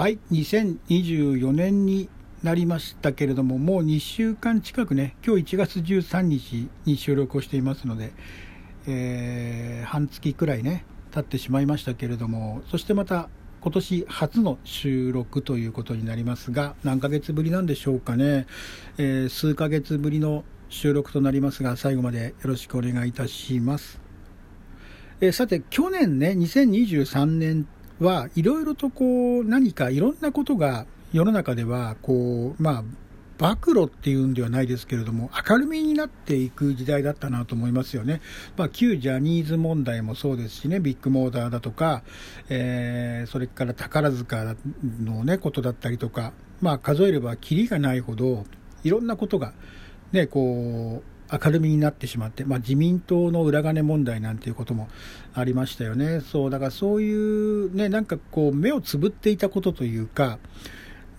はい2024年になりましたけれどももう2週間近くね今日1月13日に収録をしていますので、えー、半月くらいね経ってしまいましたけれどもそしてまた今年初の収録ということになりますが何ヶ月ぶりなんでしょうかね、えー、数ヶ月ぶりの収録となりますが最後までよろしくお願いいたします、えー、さて去年ね2023年はいろいろとこう何かいろんなことが世の中ではこうまあ暴露っていうんではないですけれども、明るみになっていく時代だったなと思いますよね。まあ、旧ジャニーズ問題もそうですしね、ビッグモーターだとか、えー、それから宝塚のね、ことだったりとか、まあ、数えればキリがないほど、いろんなことが、ね、こう、明るみになってしまって、まあ、自民党の裏金問題なんていうこともありましたよね。そう、だからそういう、ね、なんかこう、目をつぶっていたことというか、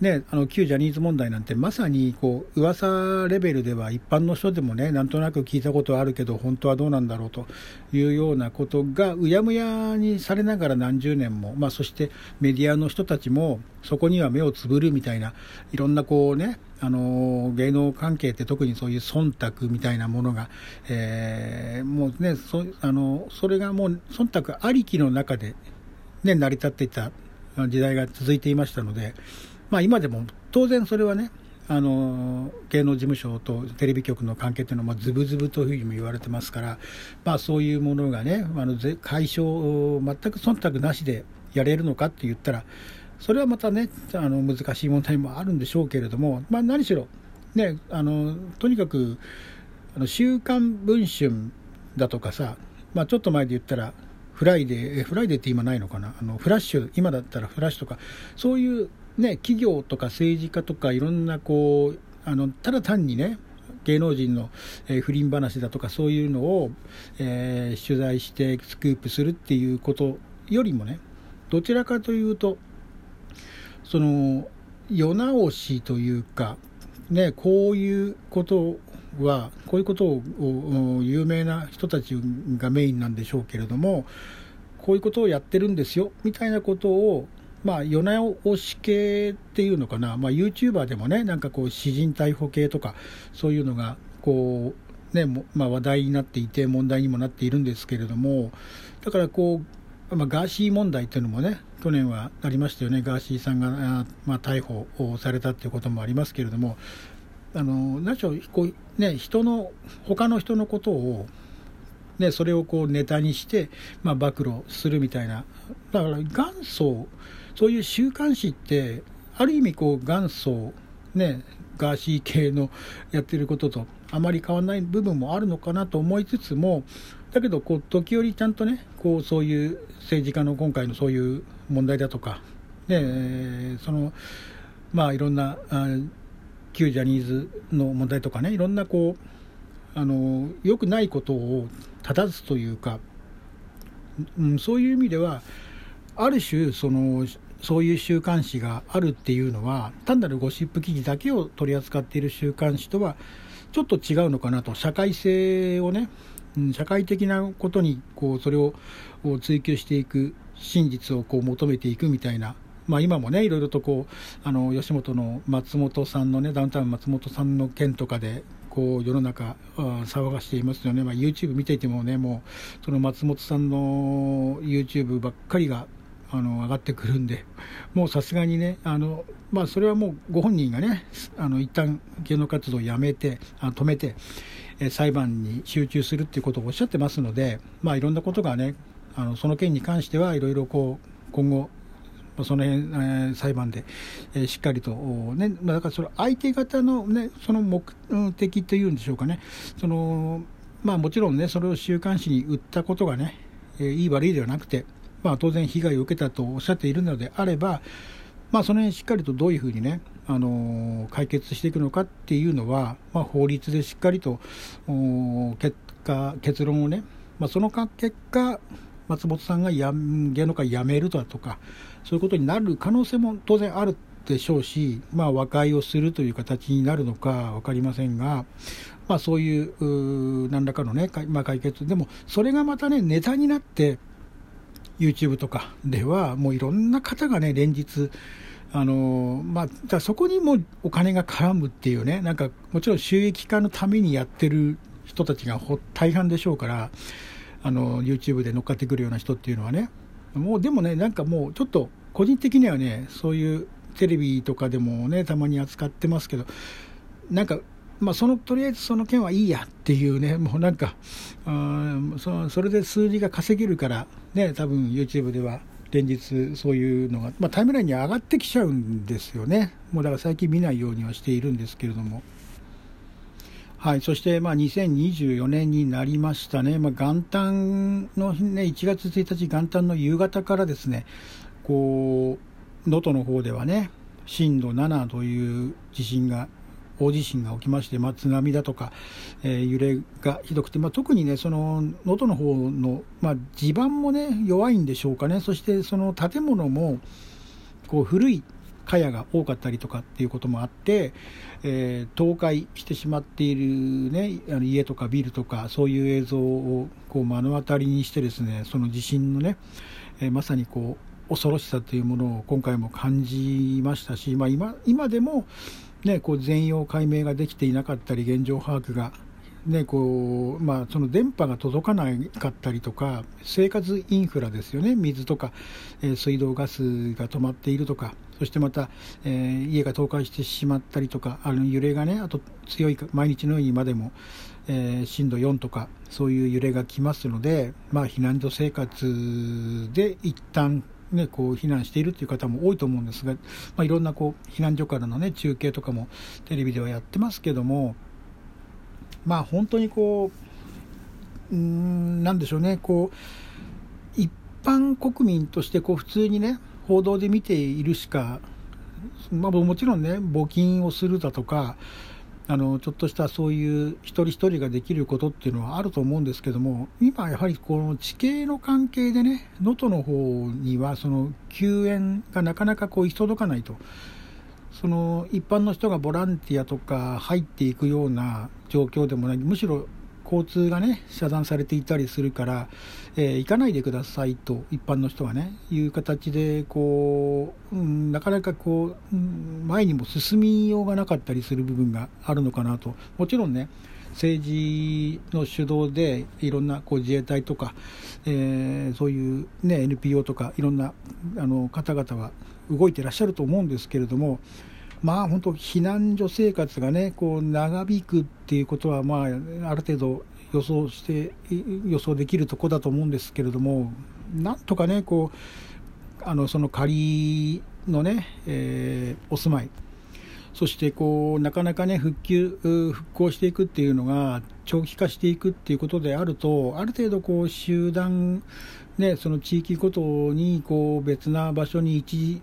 ね、あの旧ジャニーズ問題なんてまさにこう噂レベルでは一般の人でもねなんとなく聞いたことはあるけど本当はどうなんだろうというようなことがうやむやにされながら何十年も、まあ、そしてメディアの人たちもそこには目をつぶるみたいないろんなこうねあの芸能関係って特にそういう忖度みたいなものが、えー、もうねそあのそれがもう忖度ありきの中で、ね、成り立っていた時代が続いていましたので。まあ、今でも当然それはねあの芸能事務所とテレビ局の関係というのはズブズブというふうにも言われてますから、まあ、そういうものがねあの解消全く忖度なしでやれるのかって言ったらそれはまたねあの難しい問題もあるんでしょうけれども、まあ、何しろ、ね、あのとにかくあの週刊文春だとかさ、まあ、ちょっと前で言ったらフライデー、フライデーって今ないのかな、あのフラッシュ、今だったらフラッシュとか、そういうね、企業とか政治家とかいろんなこうあのただ単にね芸能人の、え、不倫話だとかそういうのを、えー、取材してスクープするっていうことよりもねどちらかというとその世直しというか、ね、こういうことはこういうことを有名な人たちがメインなんでしょうけれどもこういうことをやってるんですよみたいなことをまあ、世直し系っていうのかな、まあ、YouTuber でもね、なんかこう、詩人逮捕系とか、そういうのが、こう、ね、まあ、話題になっていて、問題にもなっているんですけれども、だからこう、まあ、ガーシー問題っていうのもね、去年はありましたよね、ガーシーさんが、まあ、逮捕されたっていうこともありますけれども、あの何しろこう、ね、人の、他の人のことを、ね、それをこうネタにして、まあ、暴露するみたいな、だから元祖、そういう週刊誌って、ある意味こう元祖、ね、ガーシー系のやってることとあまり変わらない部分もあるのかなと思いつつも、だけどこう時折ちゃんとね、こうそういう政治家の今回のそういう問題だとか、ね、そのまあいろんなあ旧ジャニーズの問題とかね、いろんなこうあの良くないことを正すというか、うん、そういう意味では、ある種そのそういう週刊誌があるっていうのは単なるゴシップ記事だけを取り扱っている週刊誌とはちょっと違うのかなと。社会性をね社会的なことにこうそれを追求していく真実をこう求めていくみたいな、まあ、今もねいろいろとこうあの吉本の松本さんのねダウンタウン松本さんの件とかでこう世の中騒がしていますよね、まあ、YouTube 見ていてもねもうその松本さんの YouTube ばっかりがあの上がってくるんで、もうさすがにね、あのまあ、それはもうご本人がね、あの一旦芸能活動をやめて、あ止めて、え裁判に集中するっていうことをおっしゃってますので、まあ、いろんなことがね、あのその件に関してはいろいろこう今後、その辺、えー、裁判で、えー、しっかりと、ね、だからその相手方の,、ね、その目的というんでしょうかね、そのまあ、もちろんね、それを週刊誌に売ったことがね、えー、いい悪いではなくて、まあ、当然被害を受けたとおっしゃっているのであれば、まあ、その辺しっかりとどういうふうにね、あの解決していくのかっていうのは、まあ、法律でしっかりと結果、結論をね、まあ、その結果、松本さんがや芸能界辞めるだとか、そういうことになる可能性も当然あるでしょうし、まあ、和解をするという形になるのか分かりませんが、まあ、そういう何らかのね、まあ、解決、でもそれがまたね、ネタになって、YouTube とかでは、もういろんな方がね、連日、あのまあ、そこにもお金が絡むっていうね、なんかもちろん収益化のためにやってる人たちが大半でしょうから、あの YouTube で乗っかってくるような人っていうのはね、もうでもね、なんかもうちょっと個人的にはね、そういうテレビとかでもね、たまに扱ってますけど、なんか、まあ、そのとりあえずその件はいいやっていうね、もうなんか、あそそれで数字が稼げるから、ね、多分 YouTube では連日そういうのが、まあ、タイムラインに上がってきちゃうんですよね。もうだから最近見ないようにはしているんですけれども。はい、そしてまあ2024年になりましたね、まあ、元旦の、ね、1月1日、元旦の夕方からですね、こう能登の方ではね、震度7という地震が大地震が起きまして、まあ、津波だとか、えー、揺れがひどくて、まあ、特にね、その能登の方の、まあ、地盤もね、弱いんでしょうかね、そしてその建物もこう古い茅が多かったりとかっていうこともあって、えー、倒壊してしまっている、ね、あの家とかビルとか、そういう映像をこう目の当たりにしてですね、その地震のね、えー、まさにこう、恐ろしさというものを今回も感じましたし、まあ今、今でも、ね、こう全容解明ができていなかったり、現状把握が、ねこうまあ、その電波が届かなかったりとか、生活インフラですよね、水とか、えー、水道、ガスが止まっているとか、そしてまた、えー、家が倒壊してしまったりとか、あの揺れがね、あと強い、毎日のようにまでも、えー、震度4とか、そういう揺れが来ますので、まあ、避難所生活で一旦ね、こう避難しているという方も多いと思うんですが、まあ、いろんなこう避難所からの、ね、中継とかもテレビではやってますけども、まあ、本当にこう、うん、なんでしょうね、こう一般国民としてこう普通にね、報道で見ているしか、まあ、もちろんね、募金をするだとか、あのちょっとしたそういう一人一人ができることっていうのはあると思うんですけども、今やはりこの地形の関係でね、能登の方にはその救援がなかなかこう行き届かないと。その一般の人がボランティアとか入っていくような状況でもない、むしろ交通がね、遮断されていたりするから、えー、行かないでくださいと、一般の人はね、いう形で、こう、うん、なかなかこう、うん、前にも進みようがなかったりする部分があるのかなと。もちろんね、政治の主導でいろんなこう自衛隊とか、えー、そういう、ね、NPO とかいろんなあの方々は動いてらっしゃると思うんですけれども、まあ本当、避難所生活がね、こう長引くっていうことは、まあ、ある程度予想して、予想できるとこだと思うんですけれども、なんとかね、こう、あのその仮のね、えー、お住まい、そしてこうなかなかね復旧復興していくっていうのが長期化していくっていうことであるとある程度こう集団ね、その地域ごとにこう別な場所に一時、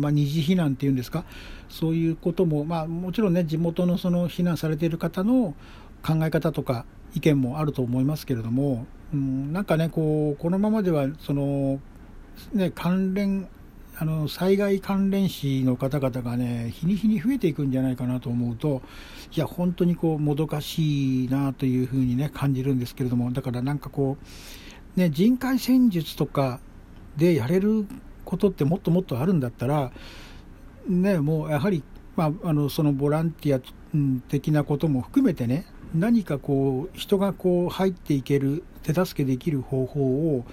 まあ、二次避難っていうんですか、そういうことも、まあ、もちろんね、地元のその避難されている方の考え方とか意見もあると思いますけれども、うん、なんかね、こうこのままではその、ね、関連あの災害関連死の方々がね、日に日に増えていくんじゃないかなと思うと、いや、本当にこうもどかしいなというふうにね、感じるんですけれども、だからなんかこう、ね、人海戦術とかでやれることってもっともっとあるんだったら、ね、もうやはり、まあ、あのそのボランティア的なことも含めてね何かこう人がこう入っていける手助けできる方法を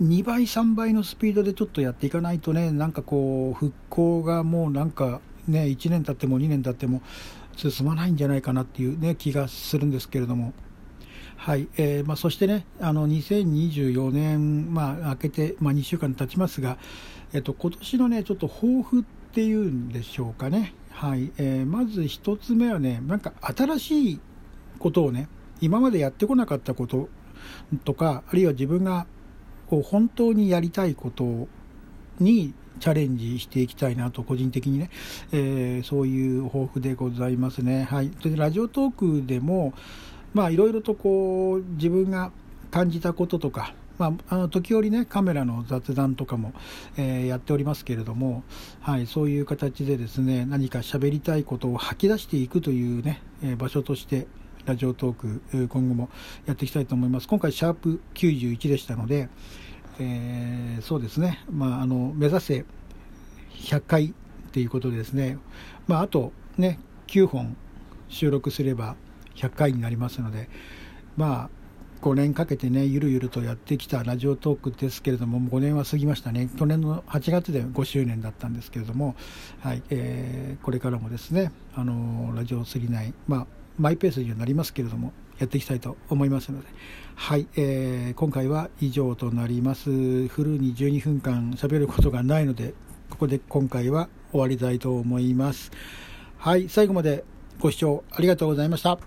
2倍3倍のスピードでちょっとやっていかないとねなんかこう復興がもうなんかね1年経っても2年経っても進まないんじゃないかなっていうね気がするんですけれども。はいえーまあ、そしてね、あの2024年、まあ、明けて、まあ、2週間経ちますが、えっと今年のね、ちょっと抱負っていうんでしょうかね、はいえー、まず1つ目はね、なんか新しいことをね、今までやってこなかったこととか、あるいは自分がこう本当にやりたいことにチャレンジしていきたいなと、個人的にね、えー、そういう抱負でございますね。はい、でラジオトークでも、まあいろいろとこう自分が感じたこととか、まあ、あの時折ねカメラの雑談とかも、えー、やっておりますけれども、はい、そういう形でですね何か喋りたいことを吐き出していくというね、えー、場所としてラジオトーク、今後もやっていきたいと思います。今回シャープ91でしたので、えー、そうですね、まあ、あの目指せ100回っていうことでですね、まあ、あとね9本収録すれば100回になりますのでまあ5年かけてねゆるゆるとやってきたラジオトークですけれども5年は過ぎましたね。去年の8月で5周年だったんですけれども、はいえー、これからもですねあのラジオ39まあマイペースにはなりますけれどもやっていきたいと思いますので。はい、えー、今回は以上となります。フルに12分間喋ることがないのでここで今回は終わりたいと思います。はい最後までご視聴ありがとうございました。